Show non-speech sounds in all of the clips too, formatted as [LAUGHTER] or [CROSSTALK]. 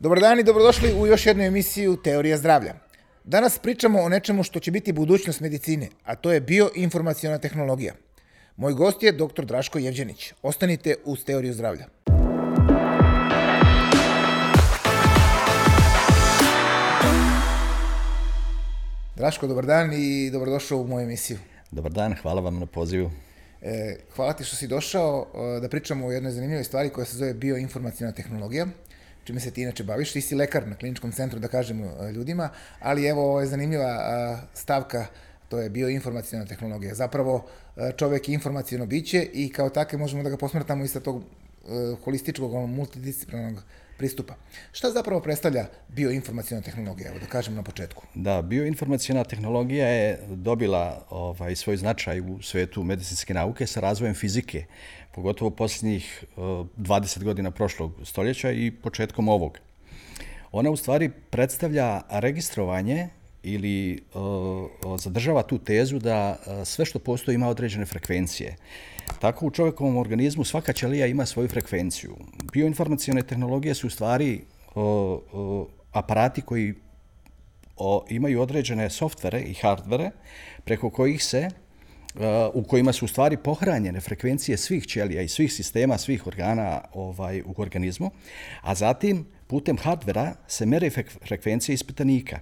Dobar dan i dobrodošli u još jednu emisiju Teorija zdravlja. Danas pričamo o nečemu što će biti budućnost medicine, a to je bioinformacijona tehnologija. Moj gost je dr. Draško Jevđenić. Ostanite uz Teoriju zdravlja. Draško, dobar dan i dobrodošao u moju emisiju. Dobar dan, hvala vam na pozivu. E, hvala ti što si došao e, da pričamo o jednoj zanimljivoj stvari koja se zove bioinformacijona tehnologija čime se ti inače baviš. Ti si lekar na kliničkom centru, da kažemo e, ljudima, ali evo ovo je zanimljiva stavka, to je bioinformacijona tehnologija. Zapravo e, čovjek je informacijono biće i kao takve možemo da ga posmrtamo sa tog e, holističkog, ono, multidisciplinarnog pristupa. Šta zapravo predstavlja bioinformacijona tehnologija, evo da kažem na početku? Da, bioinformacijona tehnologija je dobila ovaj, svoj značaj u svetu medicinske nauke sa razvojem fizike pogotovo posljednjih e, 20 godina prošlog stoljeća i početkom ovog. Ona u stvari predstavlja registrovanje ili e, zadržava tu tezu da e, sve što postoji ima određene frekvencije. Tako u čovjekovom organizmu svaka ćelija ima svoju frekvenciju. Bioinformacijone tehnologije su u stvari aparati koji imaju određene softvere i hardvere preko kojih se u kojima su u stvari pohranjene frekvencije svih ćelija i svih sistema, svih organa ovaj, u organizmu, a zatim putem hardvera se mere frekvencije ispitanika.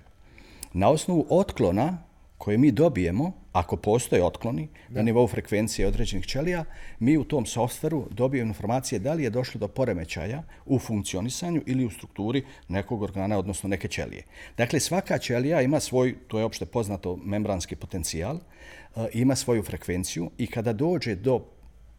Na osnovu otklona koje mi dobijemo, ako postoje otkloni na nivou frekvencije određenih ćelija, mi u tom softveru dobijemo informacije da li je došlo do poremećaja u funkcionisanju ili u strukturi nekog organa, odnosno neke ćelije. Dakle, svaka ćelija ima svoj, to je opšte poznato, membranski potencijal, ima svoju frekvenciju i kada dođe do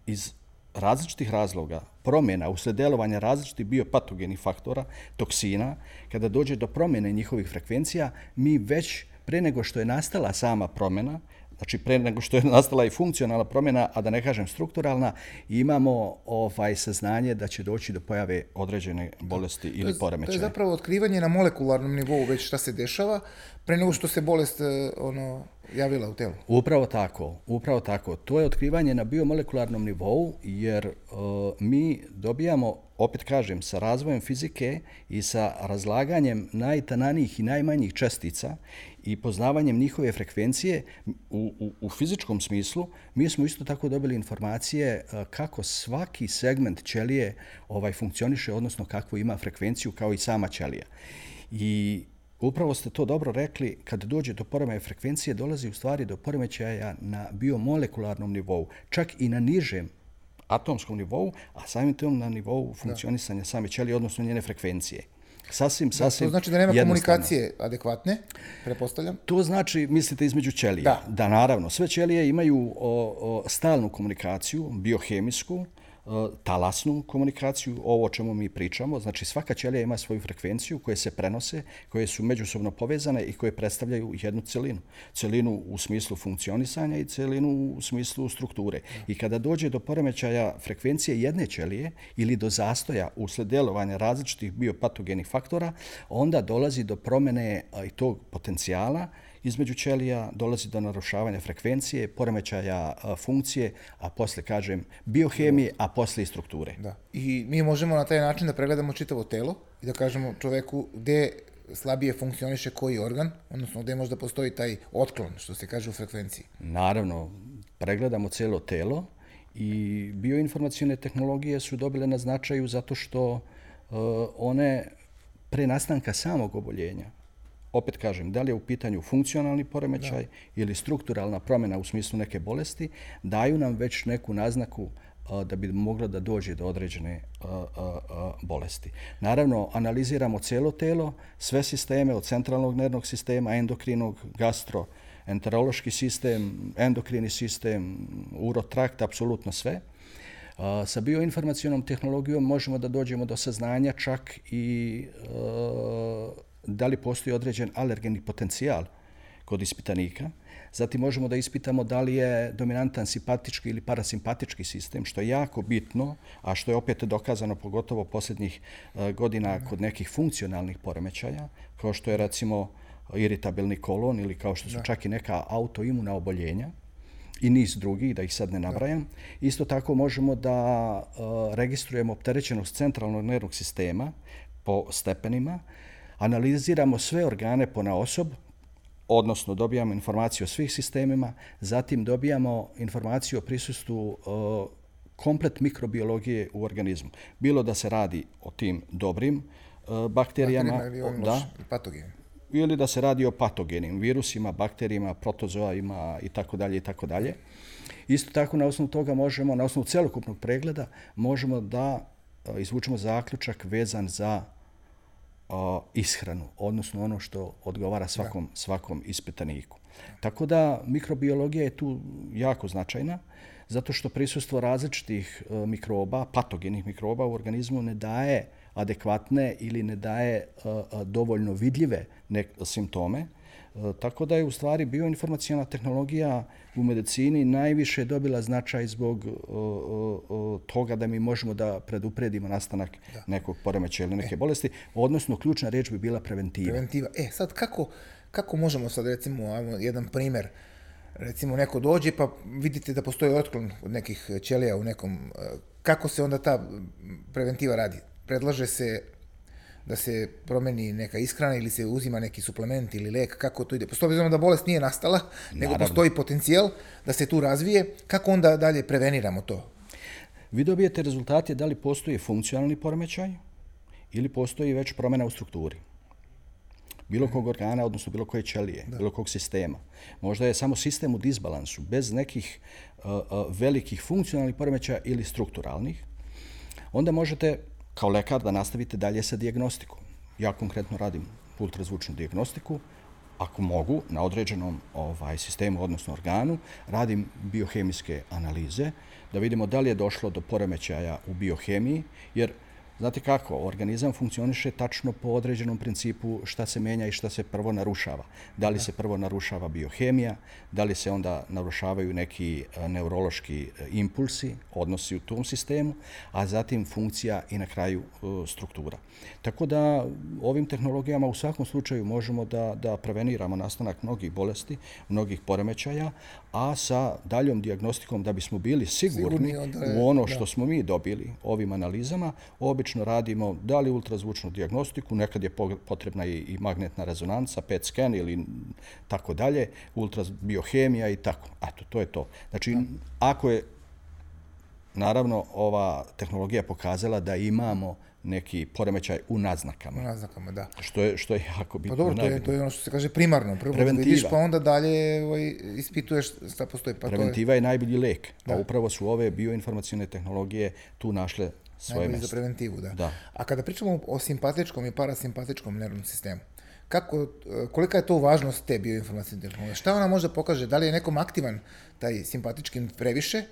iz različitih razloga promjena usled delovanja različitih biopatogenih faktora, toksina, kada dođe do promjene njihovih frekvencija, mi već pre nego što je nastala sama promjena, znači pre nego što je nastala i funkcionalna promjena, a da ne kažem strukturalna, imamo ovaj saznanje da će doći do pojave određene bolesti ili poremećaja. To je zapravo otkrivanje na molekularnom nivou već šta se dešava, pre nego što se bolest e, ono javila u telu. Upravo tako, upravo tako. To je otkrivanje na biomolekularnom nivou jer uh, mi dobijamo, opet kažem, sa razvojem fizike i sa razlaganjem najtananijih i najmanjih čestica i poznavanjem njihove frekvencije u, u, u fizičkom smislu, mi smo isto tako dobili informacije uh, kako svaki segment ćelije ovaj funkcioniše, odnosno kakvu ima frekvenciju kao i sama ćelija. I Upravo ste to dobro rekli, kad dođe do poremeća frekvencije, dolazi u stvari do poremećaja na biomolekularnom nivou, čak i na nižem atomskom nivou, a samim tom na nivou funkcionisanja same ćelije, odnosno njene frekvencije. Sasvim, sasvim To znači da nema komunikacije adekvatne, prepostavljam? To znači, mislite, između ćelija. Da. da, naravno. Sve ćelije imaju o, o, stalnu komunikaciju, biohemijsku, talasnu komunikaciju, ovo o čemu mi pričamo. Znači svaka ćelija ima svoju frekvenciju koje se prenose, koje su međusobno povezane i koje predstavljaju jednu celinu. Celinu u smislu funkcionisanja i celinu u smislu strukture. I kada dođe do poremećaja frekvencije jedne ćelije ili do zastoja usled delovanja različitih biopatogenih faktora, onda dolazi do promene i tog potencijala između ćelija, dolazi do narušavanja frekvencije, poremećaja funkcije, a posle, kažem, biohemije, a posle i strukture. Da. I mi možemo na taj način da pregledamo čitavo telo i da kažemo čoveku gde slabije funkcioniše koji organ, odnosno gde možda postoji taj otklon, što se kaže u frekvenciji. Naravno, pregledamo celo telo i bioinformacijone tehnologije su dobile na značaju zato što uh, one pre nastanka samog oboljenja opet kažem, da li je u pitanju funkcionalni poremećaj da. ili strukturalna promjena u smislu neke bolesti, daju nam već neku naznaku da bi mogla da dođe do određene bolesti. Naravno, analiziramo cijelo telo, sve sisteme od centralnog nervnog sistema, endokrinog, gastro, enterološki sistem, endokrini sistem, urotrakt, apsolutno sve. Sa bioinformacijonom tehnologijom možemo da dođemo do saznanja čak i da li postoji određen alergeni potencijal kod ispitanika. Zatim možemo da ispitamo da li je dominantan simpatički ili parasimpatički sistem, što je jako bitno, a što je opet dokazano pogotovo posljednjih e, godina kod nekih funkcionalnih poremećaja, kao što je recimo iritabilni kolon ili kao što su čak i neka autoimuna oboljenja i niz drugih, da ih sad ne nabrajam. Isto tako možemo da e, registrujemo opterećenost centralnog nervnog sistema, po stepenima, analiziramo sve organe po na osob, odnosno dobijamo informaciju o svih sistemima, zatim dobijamo informaciju o prisustvu komplet mikrobiologije u organizmu. Bilo da se radi o tim dobrim bakterijama, bakterijama da, patogeni. ili da se radi o patogenim virusima, bakterijima, protozoajima i tako dalje i tako dalje. Isto tako na osnovu toga možemo, na osnovu celokupnog pregleda, možemo da izvučemo zaključak vezan za o, ishranu, odnosno ono što odgovara svakom, da. svakom ispitaniku. Tako da mikrobiologija je tu jako značajna, zato što prisustvo različitih e, mikroba, patogenih mikroba u organizmu ne daje adekvatne ili ne daje e, e, dovoljno vidljive simptome. Tako da je u stvari bioinformacijona tehnologija u medicini najviše dobila značaj zbog toga da mi možemo da predupredimo nastanak da. nekog poremeća ili neke e. bolesti, odnosno ključna reč bi bila preventiva. Preventiva. E, sad kako, kako možemo sad recimo jedan primer recimo neko dođe pa vidite da postoji otklon od nekih ćelija u nekom, e, kako se onda ta preventiva radi? Predlaže se da se promeni neka ishrana ili se uzima neki suplement ili lek, kako to ide? Postoji da bolest nije nastala, nego Naravno. postoji potencijal da se tu razvije. Kako onda dalje preveniramo to? Vi dobijete rezultate da li postoji funkcionalni poremećaj ili postoji već promjena u strukturi bilo kog organa, odnosno bilo koje ćelije, da. bilo kog sistema. Možda je samo sistem u disbalansu, bez nekih uh, uh, velikih funkcionalnih poremeća ili strukturalnih. Onda možete kao lekar da nastavite dalje sa diagnostikom. Ja konkretno radim ultrazvučnu diagnostiku, ako mogu, na određenom ovaj sistemu, odnosno organu, radim biohemijske analize, da vidimo da li je došlo do poremećaja u biohemiji, jer Znate kako, organizam funkcioniše tačno po određenom principu šta se menja i šta se prvo narušava. Da li se prvo narušava biohemija, da li se onda narušavaju neki e, neurološki e, impulsi, odnosi u tom sistemu, a zatim funkcija i na kraju e, struktura. Tako da ovim tehnologijama u svakom slučaju možemo da, da preveniramo nastanak mnogih bolesti, mnogih poremećaja, a sa daljom diagnostikom da bismo bili sigurni, sigurni u ono što smo mi dobili ovim analizama, obično radimo da li ultrazvučnu diagnostiku, nekad je potrebna i, i magnetna rezonanca, PET scan ili tako dalje, ultrabiohemija i tako. Eto, to je to. Znači, ako je naravno ova tehnologija pokazala da imamo neki poremećaj u naznakama. U naznakama, da. Što je, što je jako bitno. Pa dobro, to je, to je ono što se kaže primarno. Prvo Preventiva. vidiš, pa onda dalje ovaj, ispituješ šta postoji. Pa Preventiva je... je najbolji lek. Pa upravo su ove bioinformacijone tehnologije tu našle svoje Najbolji mjesto. za preventivu, da. da. A kada pričamo o simpatičkom i parasimpatičkom nervnom sistemu, kako, kolika je to važnost te bioinformacijne tehnologije? Šta ona može pokaže? Da li je nekom aktivan taj simpatički previše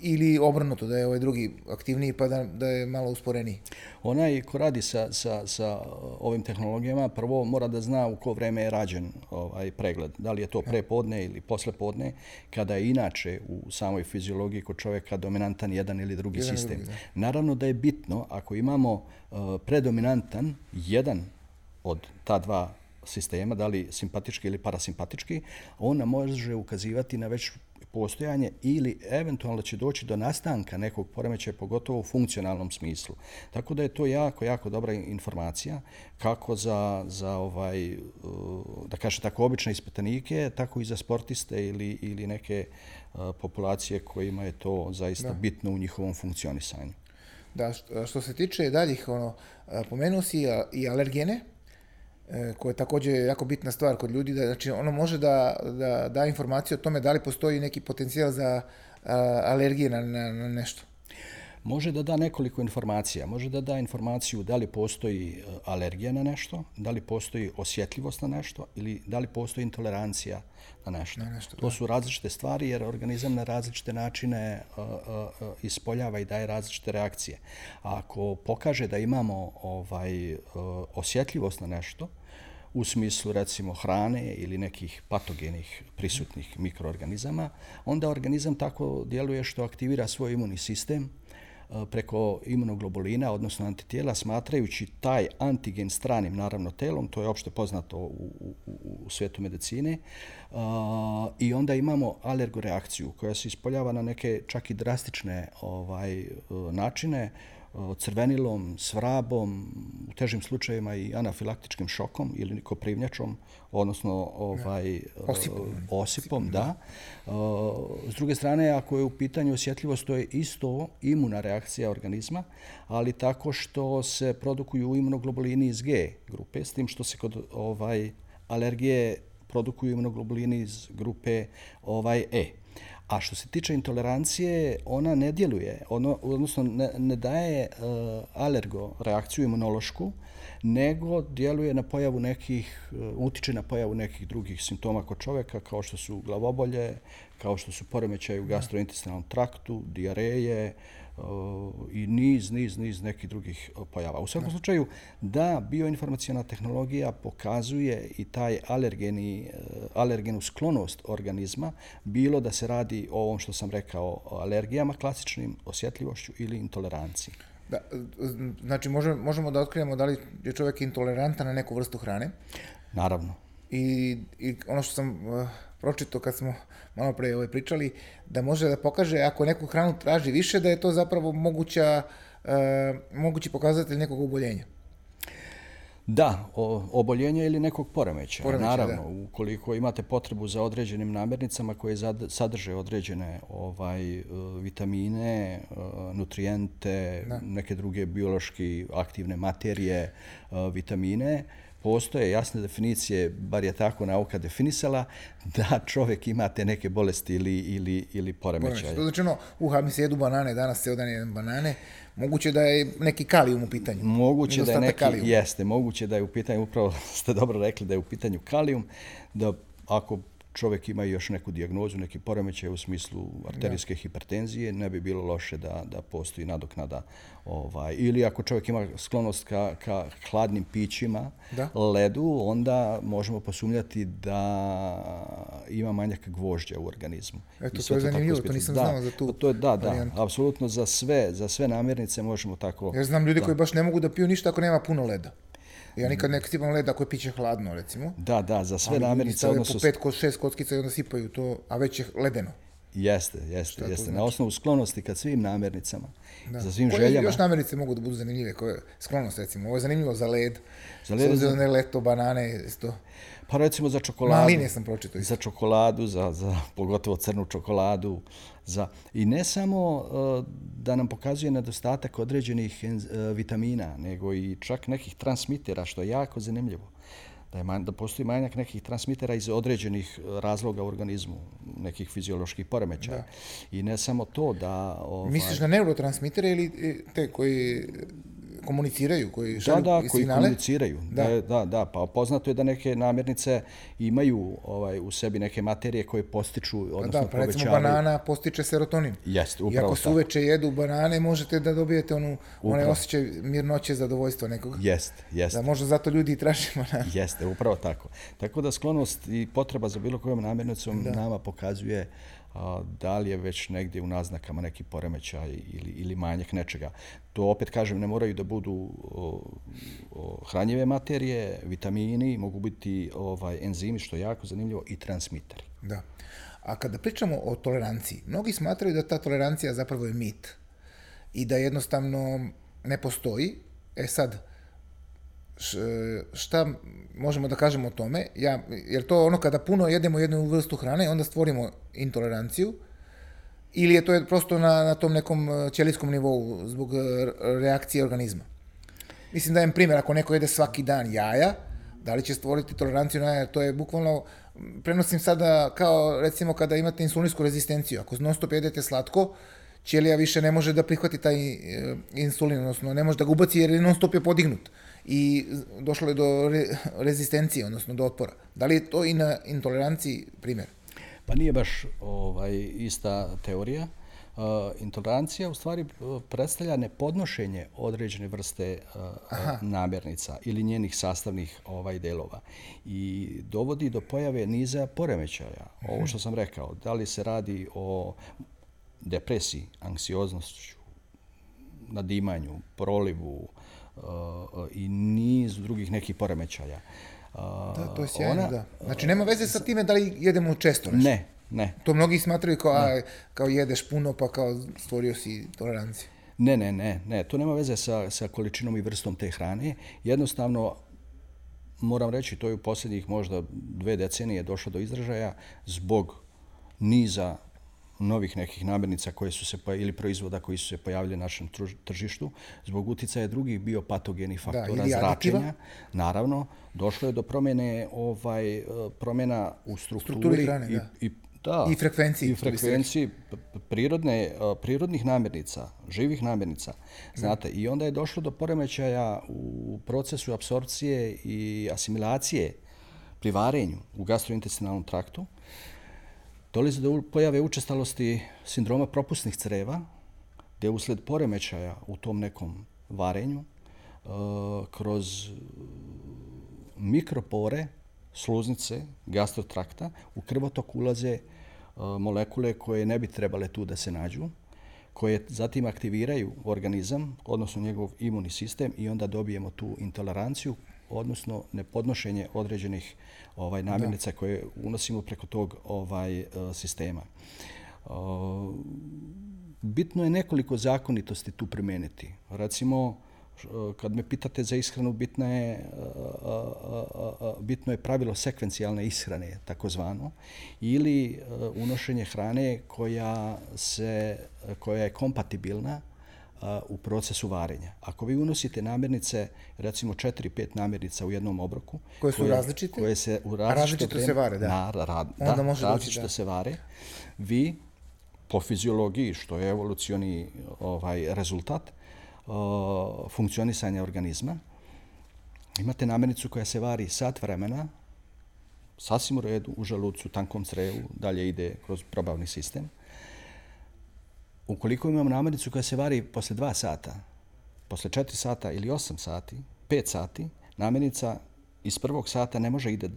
ili obrnuto, da je ovaj drugi aktivniji pa da, da je malo usporeniji? Onaj ko radi sa, sa, sa ovim tehnologijama, prvo mora da zna u ko vreme je rađen ovaj pregled. Da li je to pre podne ili posle podne, kada je inače u samoj fiziologiji kod čovjeka dominantan jedan ili drugi jedan sistem. Drugi, Naravno da je bitno, ako imamo uh, predominantan jedan od ta dva sistema, da li simpatički ili parasimpatički, on može ukazivati na već postojanje ili eventualno će doći do nastanka nekog poremećaja, pogotovo u funkcionalnom smislu. Tako da je to jako, jako dobra informacija kako za, za ovaj, da kaže tako, obične ispitanike, tako i za sportiste ili, ili neke uh, populacije kojima je to zaista da. bitno u njihovom funkcionisanju. Da, što se tiče daljih, ono, uh, pomenuo si i alergene, E, E, koja je također jako bitna stvar kod ljudi, da, znači ono može da, da da informaciju o tome da li postoji neki potencijal za a, alergije na, na, na nešto. Može da da nekoliko informacija. Može da da informaciju da li postoji e, alergija na nešto, da li postoji osjetljivost na nešto ili da li postoji intolerancija na nešto. Na nešto to da. su različite stvari jer organizam na različite načine uh, uh, ispoljava i daje različite reakcije. A ako pokaže da imamo ovaj uh, osjetljivost na nešto, u smislu recimo hrane ili nekih patogenih prisutnih mikroorganizama, onda organizam tako djeluje što aktivira svoj imunni sistem, E, preko imunoglobulina, odnosno antitijela, smatrajući taj antigen stranim, naravno, telom, to je opšte poznato u, u, u svetu medicine, uh, i onda imamo alergoreakciju koja se ispoljava na neke čak i drastične ovaj e, načine, crvenilom, svrabom, u težim slučajevima i anafilaktičkim šokom ili koprivnjačom, odnosno ovaj, osipom. osipom, da. S druge strane, ako je u pitanju osjetljivost, to je isto imuna reakcija organizma, ali tako što se produkuju imunoglobulini iz G grupe, s tim što se kod ovaj, alergije produkuju imunoglobulini iz grupe ovaj E. A što se tiče intolerancije, ona ne djeluje, ono, odnosno ne, ne daje uh, alergo reakciju imunološku, nego djeluje na pojavu nekih, uh, utiče na pojavu nekih drugih simptoma kod čovjeka, kao što su glavobolje, kao što su poremećaj u gastrointestinalnom traktu, diareje, i niz, niz, niz nekih drugih pojava. U svakom slučaju, da bioinformacijona tehnologija pokazuje i taj alergeni, e, alergenu sklonost organizma, bilo da se radi o ovom što sam rekao, o alergijama klasičnim, osjetljivošću ili intoleranciji. Da, znači, možemo, možemo da otkrijemo da li je čovjek intolerantan na neku vrstu hrane? Naravno. I, i ono što sam uh, pročito kad smo malo pre ovaj pričali, da može da pokaže ako neku hranu traži više, da je to zapravo moguća, uh, mogući pokazatelj nekog oboljenja. Da, o, oboljenja ili nekog poremeća. poremeća Naravno, da. ukoliko imate potrebu za određenim namirnicama koje sadrže određene ovaj e, vitamine, e, nutrijente, da. neke druge biološki aktivne materije, vitamine, postoje jasne definicije, bar je tako nauka definisala, [LAUGHS] da čovjek ima te neke bolesti ili, ili, ili poremećaje. To znači, ono, uha, mi se jedu banane, danas se odan jedan banane, moguće da je neki kalijum u pitanju. Moguće da je neki, kalijum. jeste, moguće da je u pitanju, upravo [LAUGHS] ste dobro rekli da je u pitanju kalijum, da ako čovjek ima još neku dijagnozu, neki poremećaj u smislu arterijske hipertenzije, ne bi bilo loše da, da postoji nadoknada. Ovaj, ili ako čovjek ima sklonost ka, ka hladnim pićima, da. ledu, onda možemo posumljati da ima manjak gvožđa u organizmu. Eto, to je zanimljivo, to nisam da, znao za tu to je, Da, da, apsolutno za sve, za sve namirnice možemo tako... Ja znam ljudi da. koji baš ne mogu da piju ništa ako nema puno leda. Ја никад не сипам лед ако пиче хладно, рецимо. Да, да, за све намерници односно... По пет, кос, шест коткица и онда сипају то, а веќе ледено. Јесте, јесте, Шта јесте. Значи? На основу склонности кај свим намерницама, да. за свим Кој, желјама. Још намерници могу да бидат занимљиве, кој склонност рецимо. Ово е занимљиво за лед. За лед, за... не лето, банане, исто. Pa recimo za čokoladu. Maline sam pročito. Za čokoladu, za, za pogotovo crnu čokoladu. Za, I ne samo uh, da nam pokazuje nedostatak određenih uh, vitamina, nego i čak nekih transmitera, što je jako zanimljivo. Da, je man, da postoji manjak nekih transmitera iz određenih razloga u organizmu, nekih fizioloških poremećaja. I ne samo to da... Ovaj... Misliš na neurotransmitere ili te koji komuniciraju, koji šalju da, da, koji komuniciraju. Da. da. da, da, pa poznato je da neke namirnice imaju ovaj u sebi neke materije koje postiču, odnosno da, pa recimo banana postiče serotonin. Jeste, upravo I ako su uveče jedu banane, možete da dobijete onu, onaj osjećaj mirnoće, zadovoljstva nekog. Jeste, jeste. Da možda zato ljudi i traži banane. Jeste, upravo tako. Tako da sklonost i potreba za bilo kojom namirnicom da. nama pokazuje a, da li je već negdje u naznakama neki poremećaj ili, ili manjak nečega. To opet kažem, ne moraju da budu o, o, hranjive materije, vitamini, mogu biti ovaj enzimi, što je jako zanimljivo, i transmiteri. Da. A kada pričamo o toleranciji, mnogi smatraju da ta tolerancija zapravo je mit i da jednostavno ne postoji. E sad, E, šta možemo da kažemo o tome? Ja, jer to ono kada puno jedemo jednu vrstu hrane, onda stvorimo intoleranciju, ili je to prosto na, na tom nekom e, ćelijskom nivou zbog e, reakcije organizma? Mislim da je primjer, ako neko jede svaki dan jaja, da li će stvoriti toleranciju na jaja? To je bukvalno, prenosim sada kao recimo kada imate insulinsku rezistenciju. Ako non stop jedete slatko, ćelija više ne može da prihvati taj insulin, odnosno ne može da ga ubaci jer non stop je podignut i došlo je do re, rezistencije, odnosno do otpora. Da li je to i na intoleranciji primjer? Pa nije baš ovaj ista teorija. Uh, intolerancija u stvari uh, predstavlja nepodnošenje određene vrste uh, Aha. namirnica ili njenih sastavnih ovaj delova i dovodi do pojave niza poremećaja. Ovo što sam rekao, da li se radi o depresiji, anksioznošću, nadimanju, prolivu, i niz drugih nekih poremećaja. Da, to je sjajno, Ona, da. Znači, nema veze sa time da li jedemo često nešto? Ne, ne. To mnogi smatraju kao, a, kao jedeš puno, pa kao stvorio si toleranciju. Ne, ne, ne, ne. To nema veze sa, sa količinom i vrstom te hrane. Jednostavno, moram reći, to je u posljednjih možda dve decenije došlo do izražaja zbog niza novih nekih namirnica koje su se ili proizvoda koji su se pojavili na našem tržištu zbog uticaja drugih biopatogenih faktora da, zračenja. Naravno, došlo je do promjene ovaj promjena u strukturi, strukturi hrane, i, da. i da, i frekvenciji. I frekvenciji prirodne, prirodnih namirnica, živih namirnica. Znate, i onda je došlo do poremećaja u procesu apsorpcije i asimilacije pri varenju u gastrointestinalnom traktu. Dolazi do pojave učestalosti sindroma propusnih creva, gdje usled poremećaja u tom nekom varenju, e, kroz e, mikropore, sluznice, gastrotrakta, u krvotok ulaze e, molekule koje ne bi trebale tu da se nađu, koje zatim aktiviraju organizam, odnosno njegov imunni sistem i onda dobijemo tu intoleranciju, odnosno nepodnošenje određenih ovaj namirnica koje unosimo preko tog ovaj e, sistema. Bitno je nekoliko zakonitosti tu primeniti. Recimo, kad me pitate za ishranu, bitno je, bitno je pravilo sekvencijalne ishrane, takozvano, ili unošenje hrane koja, se, koja je kompatibilna u procesu varenja. Ako vi unosite namirnice, recimo 4-5 namirnica u jednom obroku, koje su koje, različite, koje se u različito se vare, da. Na, ra, Onda da, može različito doći, se vare, vi po fiziologiji, što je evolucioni ovaj rezultat, funkcionisanja organizma. Imate namirnicu koja se vari sat vremena, sasvim u redu, u želucu, tankom crevu, dalje ide kroz probavni sistem. Ukoliko imamo namirnicu koja se vari posle dva sata, posle četiri sata ili osam sati, pet sati, namirnica iz prvog sata ne može ide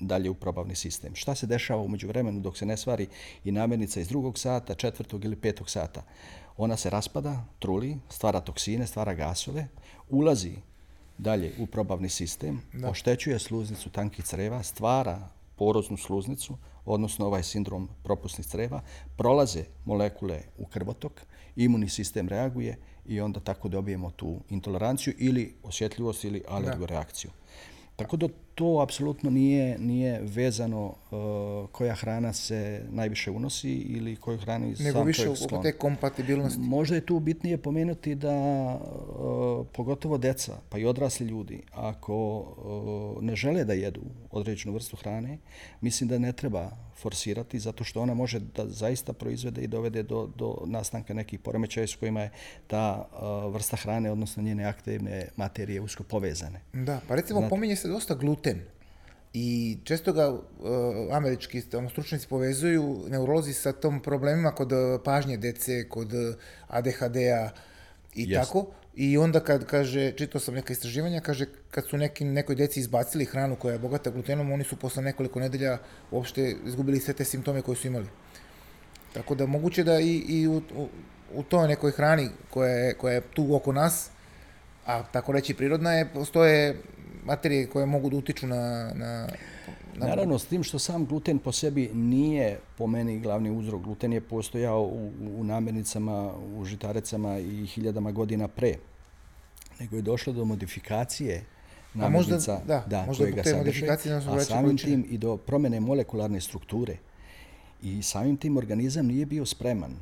dalje u probavni sistem. Šta se dešava umeđu vremenu dok se ne svari i namirnica iz drugog sata, četvrtog ili petog sata? ona se raspada, truli, stvara toksine, stvara gasove, ulazi dalje u probavni sistem, da. oštećuje sluznicu tankih creva, stvara poroznu sluznicu, odnosno ovaj sindrom propusnih creva, prolaze molekule u krvotok, imunni sistem reaguje i onda tako dobijemo tu intoleranciju ili osjetljivost ili alergoreakciju. Tako da to apsolutno nije nije vezano uh, koja hrana se najviše unosi ili koju hranu Nego sam više oko te kompatibilnosti. Možda je tu bitnije pomenuti da uh, pogotovo deca, pa i odrasli ljudi, ako uh, ne žele da jedu određenu vrstu hrane, mislim da ne treba forsirati zato što ona može da zaista proizvede i dovede do, do nastanka nekih poremećaja s kojima je ta uh, vrsta hrane, odnosno njene aktivne materije usko povezane. Da, pa recimo Znate, pominje se dosta gluten. I često ga uh, američki ono, stručnici povezuju neurolozi sa tom problemima kod uh, pažnje dece, kod uh, ADHD-a i yes. tako. I onda kad kaže, čitao sam neka istraživanja, kaže kad su neki, nekoj deci izbacili hranu koja je bogata glutenom, oni su posle nekoliko nedelja uopšte izgubili sve te simptome koje su imali. Tako da moguće da i, i u, u, u toj nekoj hrani koja je, koja je tu oko nas, a tako reći prirodna je, postoje materije koje mogu da utiču na, na, na... Naravno, s tim što sam gluten po sebi nije po meni glavni uzrok. Gluten je postojao u, u namirnicama, u žitarecama i hiljadama godina pre. Nego je došlo do modifikacije namirnica možda, da, da, možda koje ga sadrže, a samim tim i do promjene molekularne strukture. I samim tim organizam nije bio spreman.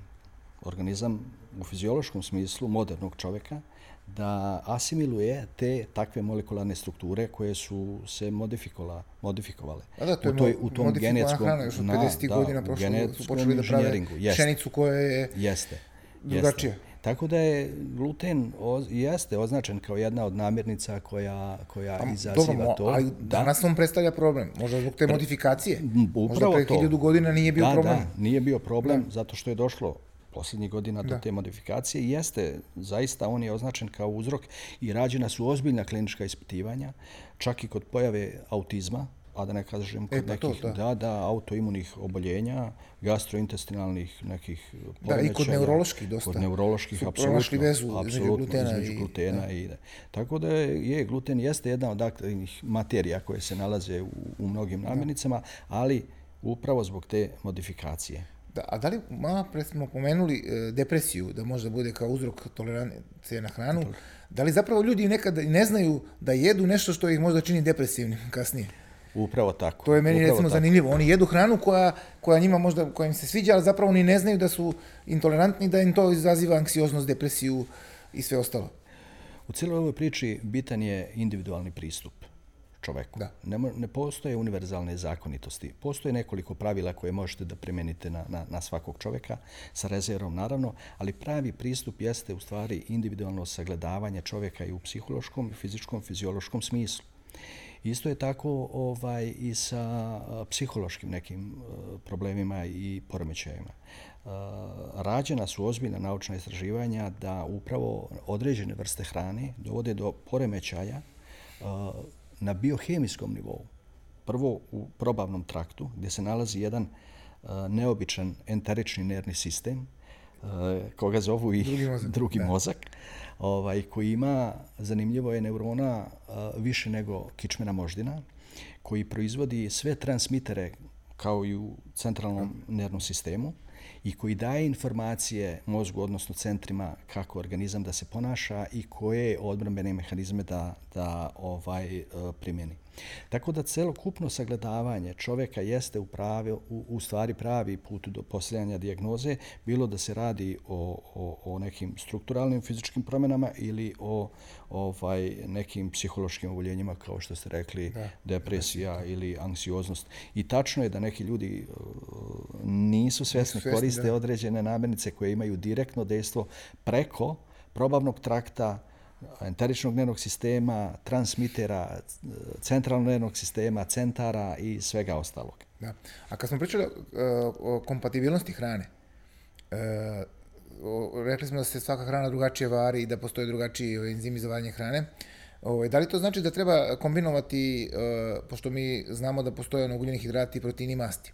Organizam u fiziološkom smislu modernog čovjeka da asimiluje te takve molekularne strukture koje su se modifikovala, modifikovale. A da, to je u, toj, u tom genetskom, hrana, još od 50. Na, godina prošlo su počeli da prave pšenicu koja je jeste, drugačija. Jeste. Tako da je gluten o, jeste označen kao jedna od namirnica koja, koja pa, izaziva dobro, to. Ali da. danas on predstavlja problem. Možda zbog te modifikacije. Upravo Možda pre hiljadu godina nije bio da, problem. Da, nije bio problem da. zato što je došlo posljednjih godina do te modifikacije. Jeste, zaista on je označen kao uzrok i rađena su ozbiljna klinička ispitivanja, čak i kod pojave autizma, a da ne kažem kod e, pa nekih to, da. da, da, autoimunih oboljenja, gastrointestinalnih nekih poremećaja. Da, i kod neuroloških dosta. Kod neuroloških, apsolutno. vezu apsolutno, glutena, između glutena i, i, da. Tako da je gluten jeste jedna od aktivnih materija koje se nalaze u, u mnogim namirnicama, ali upravo zbog te modifikacije. Da, a da li, malo pre smo pomenuli e, depresiju, da može da bude kao uzrok tolerancije na hranu, da li zapravo ljudi nekada ne znaju da jedu nešto što ih možda čini depresivnim kasnije? Upravo tako. To je meni upravo recimo tako. zanimljivo. Oni jedu hranu koja, koja njima možda, koja im se sviđa, ali zapravo oni ne znaju da su intolerantni, da im to izaziva anksioznost, depresiju i sve ostalo. U cijeloj ovoj priči bitan je individualni pristup čoveku. Da. Ne, ne postoje univerzalne zakonitosti. Postoje nekoliko pravila koje možete da primenite na, na, na svakog čoveka, sa rezervom naravno, ali pravi pristup jeste u stvari individualno sagledavanje čoveka i u psihološkom, i fizičkom, fiziološkom smislu. Isto je tako ovaj i sa a, psihološkim nekim a, problemima i poremećajima. A, Rađena su ozbiljna naučna istraživanja da upravo određene vrste hrane dovode do poremećaja na biohemijskom nivou. Prvo u probavnom traktu gdje se nalazi jedan a, neobičan enterični nervni sistem a, koga zovu i Drugi mozak, [LAUGHS] drugi da. mozak ovaj, koji ima, zanimljivo je, neurona a, više nego kičmena moždina, koji proizvodi sve transmitere kao i u centralnom nervnom sistemu i koji daje informacije mozgu, odnosno centrima kako organizam da se ponaša i koje odbrambene mehanizme da, da ovaj eh, primjeni. Tako da celokupno sagledavanje čovjeka jeste u, pravi, u, u stvari pravi put do postavljanja dijagnoze, bilo da se radi o, o, o nekim strukturalnim fizičkim promjenama ili o ovaj nekim psihološkim oboljenjima kao što ste rekli Da, depresija ili anksioznost. I tačno je da neki ljudi e, nisu svjesni, svjesni, koriste da. određene namirnice koje imaju direktno dejstvo preko probavnog trakta, enteričnog nervnog sistema, transmitera, e, centralnog nervnog sistema, centara i svega ostalog. Da. A kad smo pričali uh, o kompatibilnosti hrane, uh, o, rekli smo da se svaka hrana drugačije vari i da postoje drugačiji enzimi za varenje hrane. Ovaj, da li to znači da treba kombinovati, uh, pošto mi znamo da postoje ono ugljeni hidrati, proteini i masti,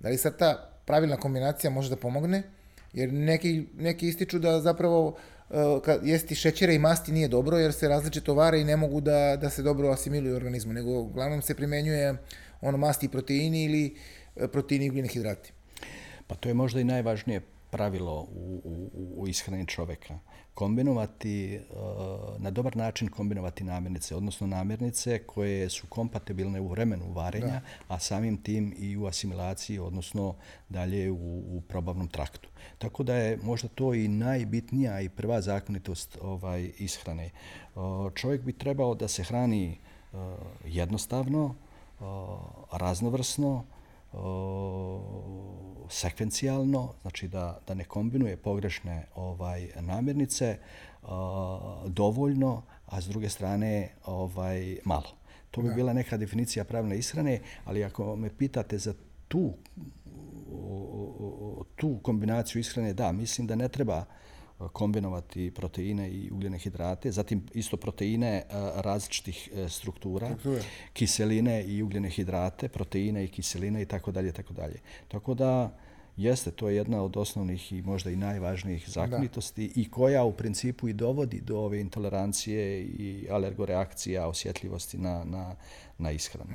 da li sad ta pravilna kombinacija može da pomogne? Jer neki, neki ističu da zapravo uh, E, kad jesti šećera i masti nije dobro jer se različito vare i ne mogu da, da se dobro asimiluju u organizmu, nego uglavnom se primenjuje ono masti i proteini ili e, proteini i ugljeni hidrati. Pa to je možda i najvažnije pravilo u, u, u ishrani čoveka. Kombinovati, uh, na dobar način kombinovati namirnice, odnosno namirnice koje su kompatibilne u vremenu varenja, da. a samim tim i u asimilaciji, odnosno dalje u, u probavnom traktu. Tako da je možda to i najbitnija i prva zakonitost ovaj ishrane. Uh, čovjek bi trebao da se hrani uh, jednostavno, uh, raznovrsno, o, sekvencijalno, znači da, da ne kombinuje pogrešne ovaj namirnice o, dovoljno, a s druge strane ovaj malo. To bi da. bila neka definicija pravne ishrane, ali ako me pitate za tu o, tu kombinaciju ishrane, da, mislim da ne treba kombinovati proteine i ugljene hidrate, zatim isto proteine različitih e, struktura, Struktura. kiseline i ugljene hidrate, proteine i kiseline i tako dalje, tako dalje. Tako da jeste, to je jedna od osnovnih i možda i najvažnijih zakonitosti da. i koja u principu i dovodi do ove intolerancije i alergoreakcija, osjetljivosti na, na, na ishranu.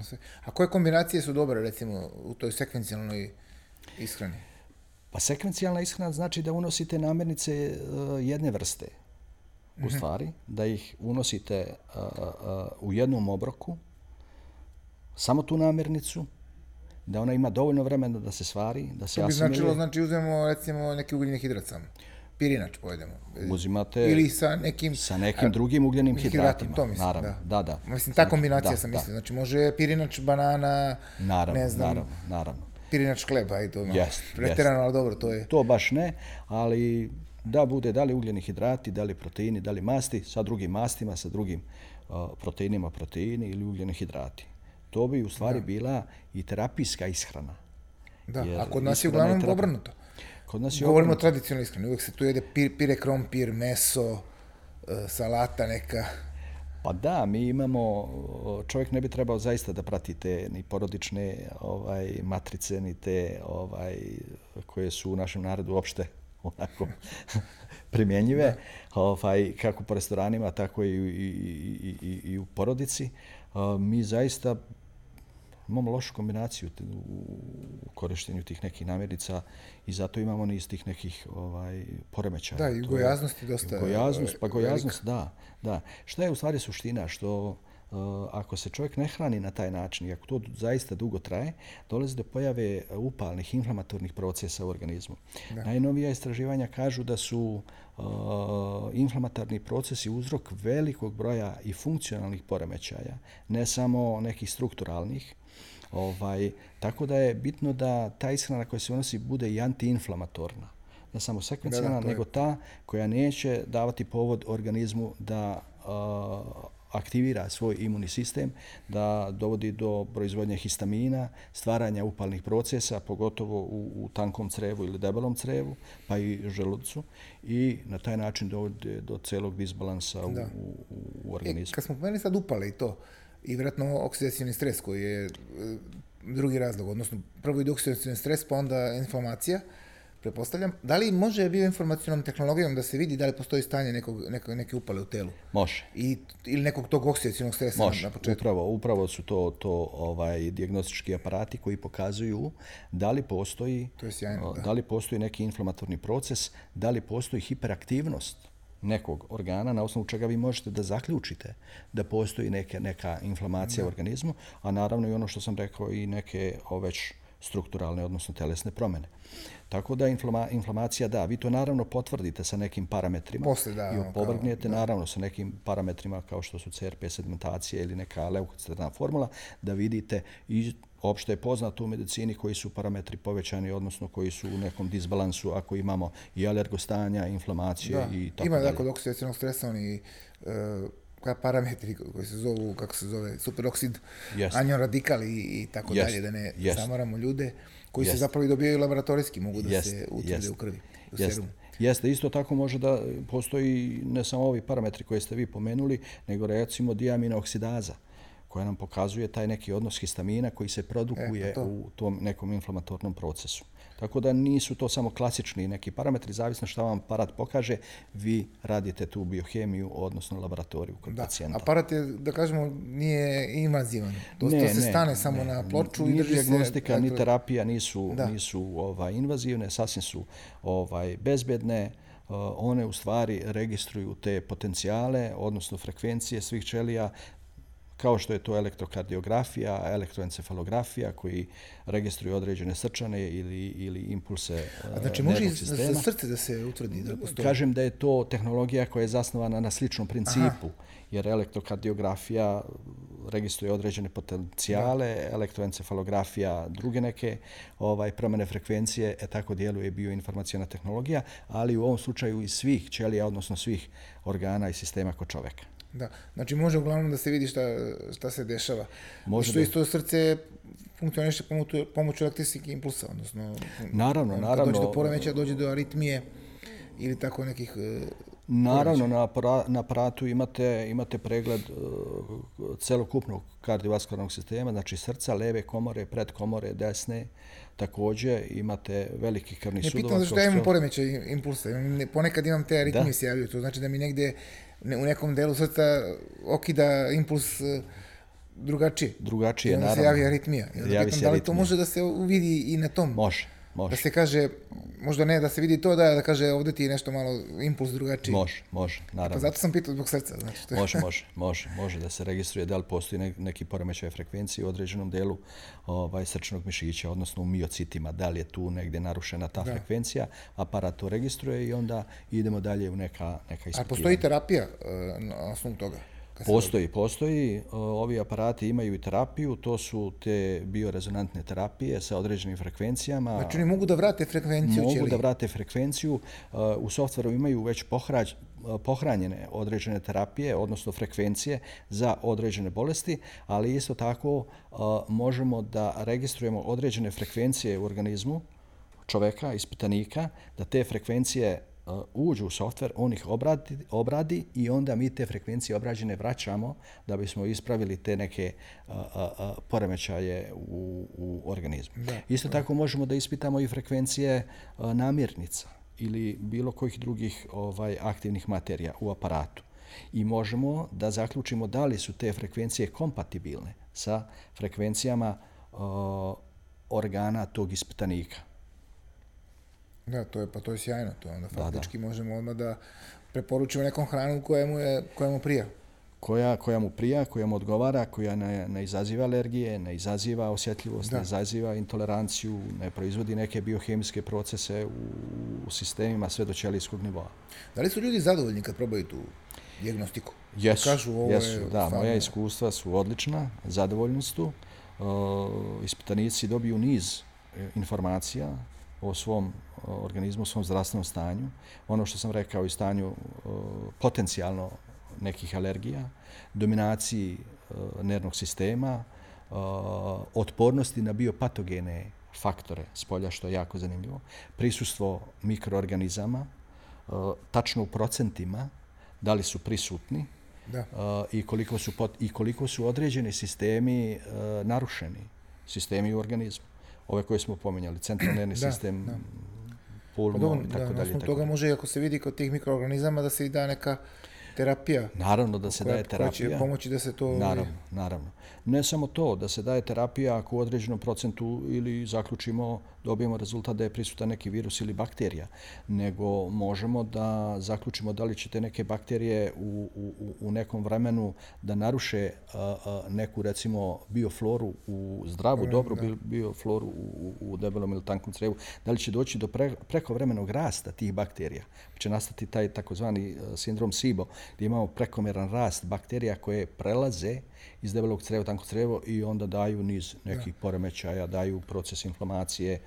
A koje kombinacije su dobre, recimo, u toj sekvencijalnoj ishrani? Pa sekvencijalna ishrana znači da unosite namirnice uh, jedne vrste. U mhm. stvari, da ih unosite uh, uh, u jednom obroku, samo tu namirnicu, da ona ima dovoljno vremena da se svari, da se asimiluje. To bi značilo, znači uzmemo recimo neki ugljeni hidrat samo. Pirinač pojedemo. Uzimate ili sa nekim sa nekim drugim ugljenim hidratima. To mislim, naravno, da. da, da. Mislim ta kombinacija da, sam mislio. Znači može pirinač, banana, naravno, ne znam. Naravno, naravno pirinač hleba, aj to yes, preterano, yes. ali dobro, to je... To baš ne, ali da bude da li ugljeni hidrati, da li proteini, da li masti, sa drugim mastima, sa drugim uh, proteinima proteini ili ugljeni hidrati. To bi u stvari da. bila i terapijska ishrana. Da, Jer a kod nas je uglavnom terap... obrnuto. Kod nas je Govorimo obrnuto. o tradicionalnoj ishrani, uvijek se tu jede pir, pire krompir, meso, uh, salata neka. Pa da, mi imamo, čovjek ne bi trebao zaista da pratite ni porodične ovaj matrice, ni te ovaj, koje su u našem narodu uopšte onako [LAUGHS] primjenjive, ovaj, kako po restoranima, tako i, i, i, i, i u porodici. Mi zaista imamo lošu kombinaciju u korištenju tih nekih namirnica i zato imamo niz tih nekih ovaj, poremećaja. Da, i To je- gojaznost je dosta Gojaznost, pa e, gojaznost, da, da. Šta je u stvari suština? Što uh, ako se čovjek ne hrani na taj način i ako to zaista dugo traje, dolazi do pojave upalnih, inflamatornih procesa u organizmu. Da. Najnovija istraživanja kažu da su uh, inflamatorni procesi uzrok velikog broja i funkcionalnih poremećaja, ne samo nekih strukturalnih, Ovaj, tako da je bitno da ta ishrana koja se unosi bude i antiinflamatorna. Ne samo sekvencijalna, nego ta koja neće davati povod organizmu da a, aktivira svoj imunni sistem, da dovodi do proizvodnje histamina, stvaranja upalnih procesa, pogotovo u, u tankom crevu ili debelom crevu, pa i želucu, i na taj način dovodi do celog disbalansa u, Da. u, u E, organizmu. kad smo pomenuli sad upale i to, i vjerojatno oksidacijni stres koji je e, drugi razlog, odnosno prvo ide oksidacijni stres, pa onda inflamacija, pretpostavljam. Da li može bioinformacijnom tehnologijom da se vidi da li postoji stanje nekog, nekog, neke upale u telu? Može. I, ili nekog tog oksidacijnog stresa Može, na početku? upravo, upravo su to, to ovaj dijagnostički aparati koji pokazuju da li postoji, To je sjajno, da. da li postoji neki inflamatorni proces, da li postoji hiperaktivnost nekog organa na osnovu čega vi možete da zaključite da postoji neke, neka inflamacija u organizmu, a naravno i ono što sam rekao i neke o, već strukturalne, odnosno telesne promjene. Tako da inflama, inflamacija, da, vi to naravno potvrdite sa nekim parametrima Posle, da, i kao- opovrgnete naravno sa nekim parametrima kao što su CRP sedimentacija ili neka leukocitna formula, da vidite i opšte je poznato u medicini koji su parametri povećani, odnosno koji su u nekom disbalansu ako imamo i alergostanja, inflamacije Da, i tako ima dalje. da kod oksidacijnog stresa oni uh, ka parametri koji se zovu, kako se zove, superoksid, Jest. anion radikal i, i tako Jest, dalje, da ne jest. zamaramo ljude koji se Jest. zapravo i dobijaju laboratorijski, mogu da Jest, se utvrde jest. u krvi, u Jeste. serumu. Jeste, isto tako može da postoji ne samo ovi parametri koje ste vi pomenuli, nego recimo diamina oksidaza koja nam pokazuje taj neki odnos histamina koji se produkuje E, to. u tom nekom inflamatornom procesu. Tako da nisu to samo klasični neki parametri, zavisno što vam aparat pokaže, vi radite tu biohemiju, odnosno laboratoriju kod Da, pacijenta. aparat je, da kažemo, nije invazivan. To, Ne, to se ne, stane ne, samo na ploču i ni drži se... dijagnostika, ni elektro- terapija nisu, Da. nisu ovaj, invazivne, sasvim su ovaj, bezbedne. Uh, one u stvari registruju te potencijale, odnosno frekvencije svih ćelija, kao što je to elektrokardiografija, elektroencefalografija koji registruju određene srčane ili, ili impulse A znači može i sistema. za srce da se utvrdi da postoji? Kažem da je to tehnologija koja je zasnovana na sličnom principu, jer elektrokardiografija registruje određene potencijale, elektroencefalografija druge neke ovaj promjene frekvencije, e tako djeluje bioinformacijona tehnologija, ali u ovom slučaju i svih ćelija, odnosno svih organa i sistema kod čoveka. Da, znači može uglavnom da se vidi šta, šta se dešava. Može što da- isto srce funkcioniše pomoću, pomoću električnih impulsa, odnosno Naravno, kad naravno. dođe do poremeća, dođe do aritmije ili tako nekih e, Naravno, na, apara, na aparatu imate, imate pregled uh, celokupnog kardiovaskularnog sistema, znači srca, leve komore, predkomore, desne, također imate veliki krvni Ne sudova. pitam zašto ja imam poremećaj impulsa. Ne- Ponekad imam te aritmije se javljaju. To znači da mi negde ne, u nekom delu srca okida impuls e, drugačije. Drugačije, I onda se naravno. javi aritmija. I onda Javi pitam se da li to aritmija. može da se vidi i na tom? Može, može. Da se kaže, možda ne da se vidi to, da, da kaže ovdje ti je nešto malo impuls drugačiji. Može, može, Pa naravno. zato sam pitao zbog srca. Znači, to je- Može, [LAUGHS] može, može, može da se registruje da li postoji ne- neki poremećaj frekvencije u određenom delu ovaj, srčnog mišića, odnosno u miocitima, da li je tu negdje narušena ta Da. frekvencija, aparat to registruje i onda idemo dalje u neka, neka A ispitivanja. postoji terapija e, na osnovu toga? Postoji, postoji. O, Ovi aparati imaju i terapiju, to su te biorezonantne terapije sa određenim frekvencijama. Znači oni mogu da vrate frekvenciju mogu ćelije? da vrate frekvenciju. Uh, U softveru imaju već pohrać, uh, pohranjene određene terapije, odnosno frekvencije za određene bolesti, ali isto tako možemo da registrujemo određene frekvencije u organizmu čoveka, ispitanika, da te frekvencije uđu u softver, on ih obradi, obradi i onda mi te frekvencije obrađene vraćamo da bismo ispravili te neke poremećaje u, u organizmu. Da, Isto tako možemo da ispitamo i frekvencije namirnica ili bilo kojih drugih ovaj aktivnih materija u aparatu. I možemo da zaključimo da li su te frekvencije kompatibilne sa frekvencijama organa tog ispitanika. Da, to je, pa to je sjajno. To onda faktički da, da. možemo odmah da preporučimo nekom hranu koja mu, je, koja mu prija. Koja, koja mu prija, koja mu odgovara, koja ne, ne izaziva alergije, ne izaziva osjetljivost, da. ne izaziva intoleranciju, ne proizvodi neke biohemijske procese u, u sistemima sve do ćelijskog nivoa. Da li su ljudi zadovoljni kad probaju tu diagnostiku? Jesu, kažu, ovo jesu je da, moja iskustva su odlična, zadovoljni su. Uh, ispitanici dobiju niz e, informacija o svom organizmu, o svom zdravstvenom stanju. Ono što sam rekao i stanju potencijalno nekih alergija, dominaciji nervnog sistema, otpornosti na biopatogene faktore spolja, što je jako zanimljivo, prisustvo mikroorganizama, tačno u procentima, da li su prisutni da. I, koliko su pot, i koliko su određeni sistemi narušeni, sistemi u organizmu. Ove koje smo pominjali, centralnerni sistem, da. pulmo pa i tako dalje. Da, toga može, ako se vidi kod tih mikroorganizama, da se i da neka terapija. Naravno da se daje terapija. Koja pomoći da se to... Naravno, naravno. Ne samo to, da se daje terapija ako u određenom procentu ili zaključimo, dobijemo rezultat da je prisutan neki virus ili bakterija, nego možemo da zaključimo da li će te neke bakterije u, u, u nekom vremenu da naruše a, a, neku, recimo, biofloru u zdravu, mm, dobru da. biofloru u, u debelom ili tankom crevu, da li će doći do pre, prekovremenog rasta tih bakterija. Će nastati taj takozvani sindrom SIBO, gdje imamo prekomeran rast bakterija koje prelaze iz debelog creva, tanko crevo i onda daju niz nekih da. poremećaja, daju proces inflamacije,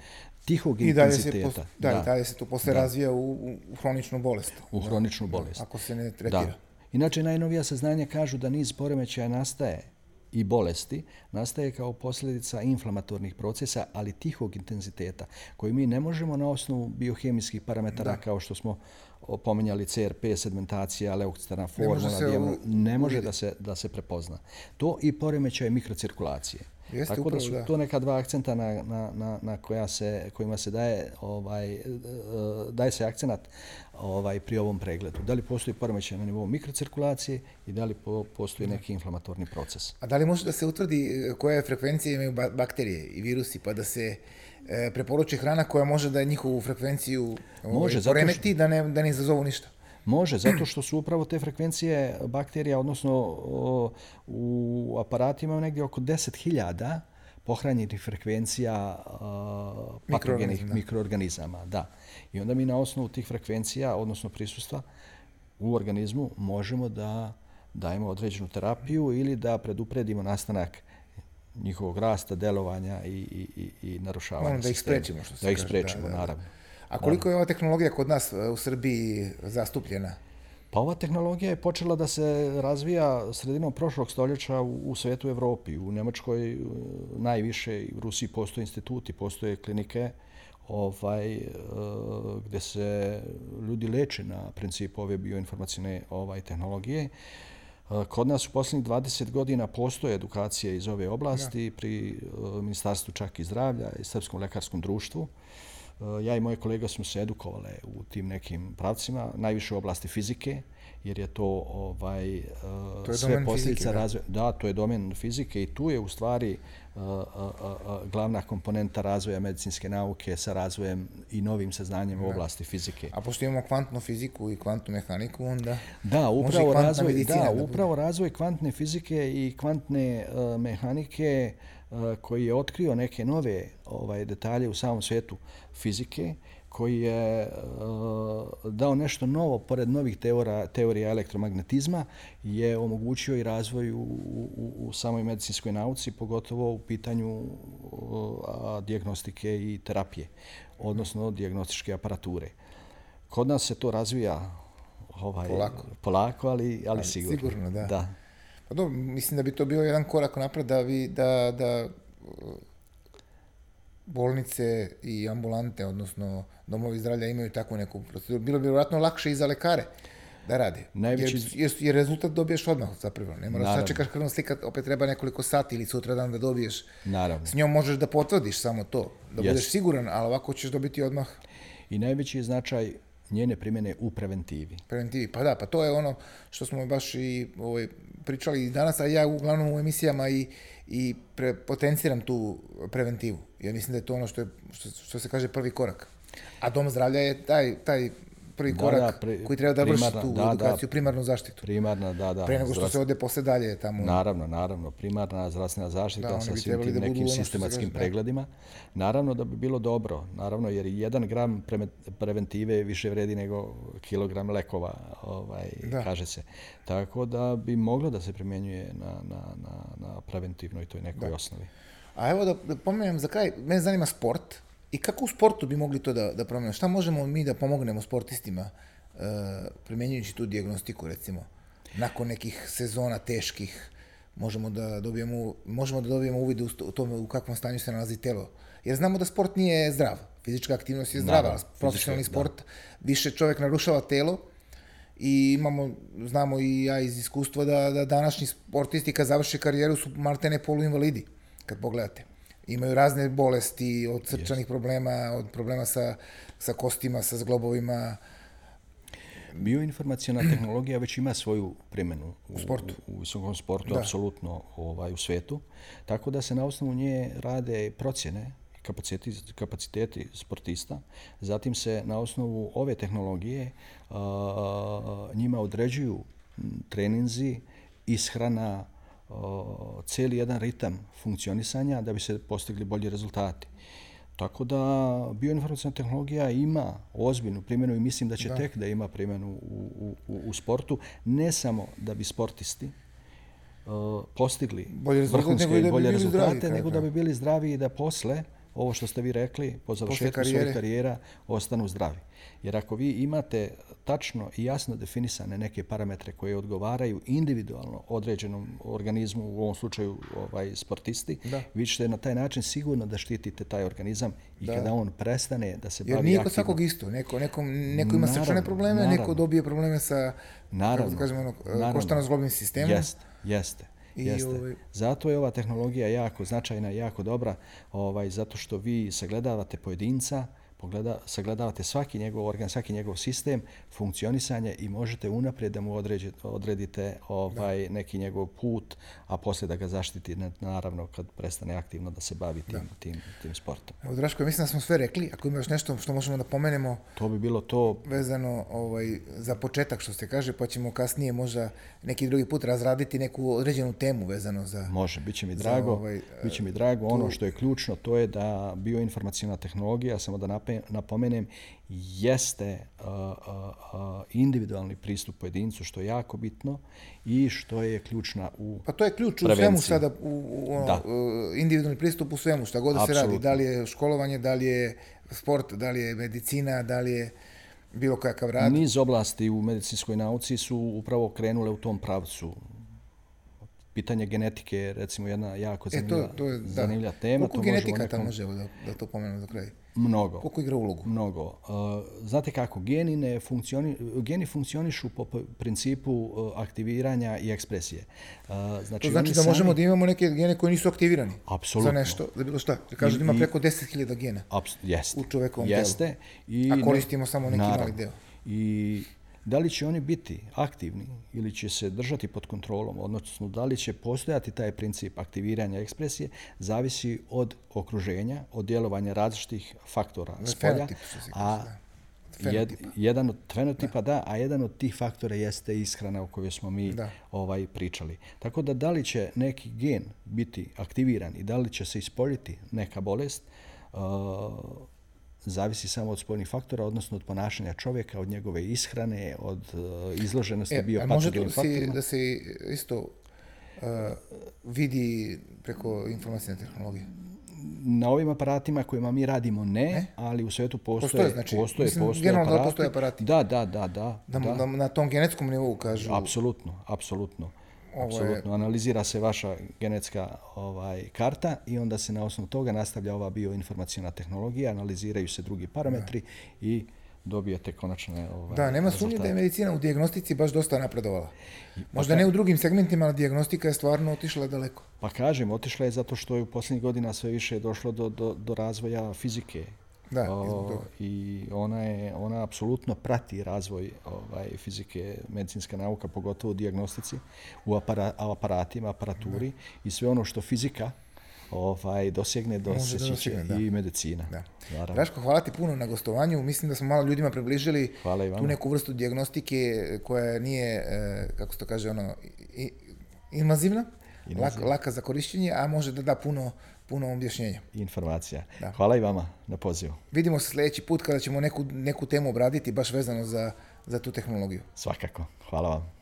tihog I intenziteta. I se, da, da. dalje se to posle da. razvija u, u hroničnu bolest. U da. hroničnu bolest. Da, ako se ne tretira. Da. Inače, najnovija saznanja kažu da niz poremećaja nastaje i bolesti nastaje kao posljedica inflamatornih procesa, ali tihog intenziteta, koji mi ne možemo na osnovu biohemijskih parametara, da. kao što smo pominjali CRP, sedimentacija, leukcitarna formula, ne može, u... ne može da, se, da se prepozna. To i poremećaj mikrocirkulacije. Jeste Tako da su da. to neka dva akcenta na, na, na, na koja se, kojima se daje, ovaj, e, daje se akcenat ovaj, pri ovom pregledu. Da li postoji poremećaj na nivou mikrocirkulacije i da li po, postoji neki inflamatorni proces. A da li može da se utvrdi e, koje frekvencije imaju bakterije i virusi, pa da se e, preporuči hrana koja može da njihovu frekvenciju ovaj, poremeti, što... da ne, da ne izazovu ništa? Može, zato što su upravo te frekvencije bakterija, odnosno u aparatima negdje oko 10.000 pohranjenih frekvencija uh, patogenih mikroorganizama. Da. I onda mi na osnovu tih frekvencija, odnosno prisustva u organizmu, možemo da dajemo određenu terapiju ili da predupredimo nastanak njihovog rasta, delovanja i, i, i, i narušavanja Moram da ih sprečimo, što se Da ih sprečimo, naravno. A koliko je ova tehnologija kod nas e, u Srbiji zastupljena? Pa ova tehnologija je počela da se razvija sredinom prošlog stoljeća u, u svetu Evropi. U Njemačkoj e, najviše, u Rusiji postoje instituti, postoje klinike ovaj, e, gde se ljudi leče na principu ove bioinformacijne ovaj, tehnologije. Kod nas u posljednjih 20 godina postoje edukacije iz ove oblasti ja. pri Ministarstvu čak i zdravlja i Srpskom lekarskom društvu. Eh, ja i moje kolega smo se edukovali u tim nekim pravcima, najviše u oblasti fizike, jer je to ovaj eh, to je sve posljedica razvoja. Da, to je domen fizike i tu je u stvari uh, uh, uh, glavna komponenta razvoja medicinske nauke sa razvojem i novim saznanjem u oblasti fizike. A pošto imamo kvantnu fiziku i kvantnu mehaniku, onda da, upravo razvoj, da, da upravo razvoj kvantne fizike i kvantne uh, mehanike uh, koji je otkrio neke nove ovaj detalje u samom svijetu fizike, koji je uh, dao nešto novo pored novih teora, teorija elektromagnetizma, je omogućio i razvoj u, u, u samoj medicinskoj nauci, pogotovo u pitanju uh, diagnostike i terapije, odnosno diagnostičke aparature. Kod nas se to razvija ovaj, polako, polako ali, ali, ali sigurno. Sigurno, da. da. Pa dobro, mislim da bi to bio jedan korak napred da vi da, da uh, bolnice i ambulante, odnosno domovi zdravlja imaju takvu neku proceduru. Bilo bi vjerojatno lakše i za lekare da rade. Najveći... Jer, jer, jer rezultat dobiješ odmah zapravo. Ne moraš sačekaš krvnu slika, opet treba nekoliko sati ili sutra dan da dobiješ. Naravno. S njom možeš da potvrdiš samo to, da yes. budeš siguran, ali ovako ćeš dobiti odmah. I najveći je značaj njene primjene u preventivi. Preventivi, pa da, pa to je ono što smo baš i ovaj, pričali i danas, a ja uglavnom u emisijama i, i pre, potenciram tu preventivu. Ja mislim da je to ono što, je, što, što se kaže prvi korak. A dom zdravlja je taj, taj prvi Da, korak da, pri- koji treba da vrši tu da, da. edukaciju, primarnu zaštitu. Primarna, da, da. Pre nego što zdravstvena- se ode posle dalje tamo. Naravno, naravno, primarna zdravstvena zaštita Da, sa svim tim da nekim ono sistematskim da. pregledima. Naravno da bi bilo dobro, naravno jer jedan gram preventive više vredi nego kilogram lekova, ovaj, Da. kaže se. Tako da bi moglo da se primjenjuje na, na, na, na preventivnoj toj nekoj osnovi. A evo da, da pomenem za kraj, mene zanima sport i kako u sportu bi mogli to da, da promenimo? Šta možemo mi da pomognemo sportistima uh, primjenjujući tu dijagnostiku recimo? Nakon nekih sezona teških možemo da dobijemo, možemo da dobijemo uvid u, u tome u kakvom stanju se nalazi telo. Jer znamo da sport nije zdrav. Fizička aktivnost je zdrava, Naravno, ali profesionalni fizička, da. sport više čovjek narušava telo i imamo, znamo i ja iz iskustva da, da današnji sportisti kad završe karijeru su maltene poluinvalidi, kad pogledate. Imaju razne bolesti, od srčanih problema, od problema sa, sa kostima, sa zglobovima. Bioinformacijona tehnologija već ima svoju primjenu u, sportu. u, u visokom sportu, apsolutno ovaj, u svetu. Tako da se na osnovu nje rade procjene kapaciteti, kapaciteti sportista. Zatim se na osnovu ove tehnologije a, njima određuju treninzi, ishrana, cijeli jedan ritam funkcionisanja da bi se postigli bolji rezultati. Tako da bioinformacijna tehnologija ima ozbiljnu primjenu i mislim da će da. tek da ima primjenu u, u, u, sportu, ne samo da bi sportisti uh, postigli rezultat, vrhunske i bolje rezultate, nego da bi bili zdravi i da posle, ovo što ste vi rekli, po završetku svojih karijera, ostanu zdravi. Jer ako vi imate tačno i jasno definisane neke parametre koje odgovaraju individualno određenom organizmu, u ovom slučaju ovaj, sportisti, Da. vi ćete na taj način sigurno da štitite taj organizam i kada on prestane da se Jer bavi nije kod aktivno- svakog isto. Neko, neko, neko ima srčane probleme, naravno. neko dobije probleme sa Naravno. kako da kažemo, ono, naravno. koštano-zglobnim sistemom. Jeste, jeste. I jeste. ovaj- Zato je ova tehnologija jako značajna jako dobra, ovaj, zato što vi sagledavate pojedinca, pogleda, sagledavate svaki njegov organ, svaki njegov sistem, funkcionisanje i možete unaprijed da mu određe, odredite ovaj, neki njegov put, a poslije da ga zaštiti, na- naravno, kad prestane aktivno da se bavi tim, tim, tim sportom. Evo, Draško, mislim da smo sve rekli. Ako ima još nešto što možemo da pomenemo To bi bilo to vezano ovaj, za početak, što se kaže, pa ćemo kasnije možda neki drugi put razraditi neku određenu temu vezano za... Može, bit će mi drago. ovaj, bit će mi drago. Ono što je ključno, to je da bioinformacijona tehnologija, samo da nape- napomenem, jeste uh, uh, individualni pristup pojedincu, što je jako bitno i što je ključna u Pa to je ključ u Prevenciji. svemu sada, u, u ono, Da. uh, individualni pristup u svemu, šta god da se radi. Da li je školovanje, da li je sport, da li je medicina, da li je bilo kakav rad. Niz oblasti u medicinskoj nauci su upravo krenule u tom pravcu. Pitanje genetike je recimo jedna jako E, to, zanimljiva, to je, da. zanimljiva tema. Koliko to genetika nekom- tamo može, evo da, da to pomenemo za kraj? Mnogo. Koliko igra ulogu? Mnogo. Uh, znate kako, geni, ne funkcioni, geni funkcionišu po principu uh, aktiviranja i ekspresije. Uh, znači, To znači da možemo sami- da imamo neke gene koji nisu aktivirani Apsolutno. za nešto, za bilo šta. Da kažu da ima preko 10.000 gena. Aps, jeste. u čovekovom jeste. I A ne- koristimo samo neki naravno. mali deo. I da li će oni biti aktivni ili će se držati pod kontrolom, odnosno da li će postojati taj princip aktiviranja ekspresije, zavisi od okruženja, od djelovanja različitih faktora Za spolja. a da. jed, jedan od fenotipa da. a jedan od tih faktora jeste ishrana o kojoj smo mi Da. ovaj pričali. Tako da da li će neki gen biti aktiviran i da li će se ispoljiti neka bolest, uh, zavisi samo od spoljnih faktora, odnosno od ponašanja čovjeka, od njegove ishrane, od uh, izloženosti E, biopatogenim da se, faktorima. da se isto uh, vidi preko informacijne tehnologije? Na ovim aparatima kojima mi radimo ne, ali u svetu postoje, Postoje, znači, postoje, mislim, postoje generalno da aparati. postoje aparati. Da, da, da, da. Da, da. da. na tom genetskom nivou kažu... Apsolutno, apsolutno. Ovo je- Apsolutno. Analizira se vaša genetska ovaj karta i onda se na osnovu toga nastavlja ova bioinformacijona tehnologija, analiziraju se drugi parametri i dobijete konačne ovaj, Da, nema sumnje da je medicina u dijagnostici baš dosta napredovala. Pa Možda ne u drugim segmentima, ali dijagnostika je stvarno otišla daleko. Pa kažem, otišla je zato što je u posljednjih godina sve više došlo do, do, do razvoja fizike, Da, O, i ona je, ona apsolutno prati razvoj ovaj, fizike, medicinska nauka, pogotovo u dijagnostici, u apara, aparatima, aparaturi i sve ono što fizika ovaj, da dosegne, da. i medicina. Da. Naravno. Draško, hvala ti puno na gostovanju. Mislim da smo malo ljudima približili tu neku vrstu dijagnostike koja nije, e, kako se to kaže, ono, invazivna, lak, Invazivna. laka za korišćenje, a može da da puno, puno objašnjenja. I informacija. Da. Hvala i vama na pozivu. Vidimo se sljedeći put kada ćemo neku, neku temu obraditi baš vezano za, za tu tehnologiju. Svakako. Hvala vam.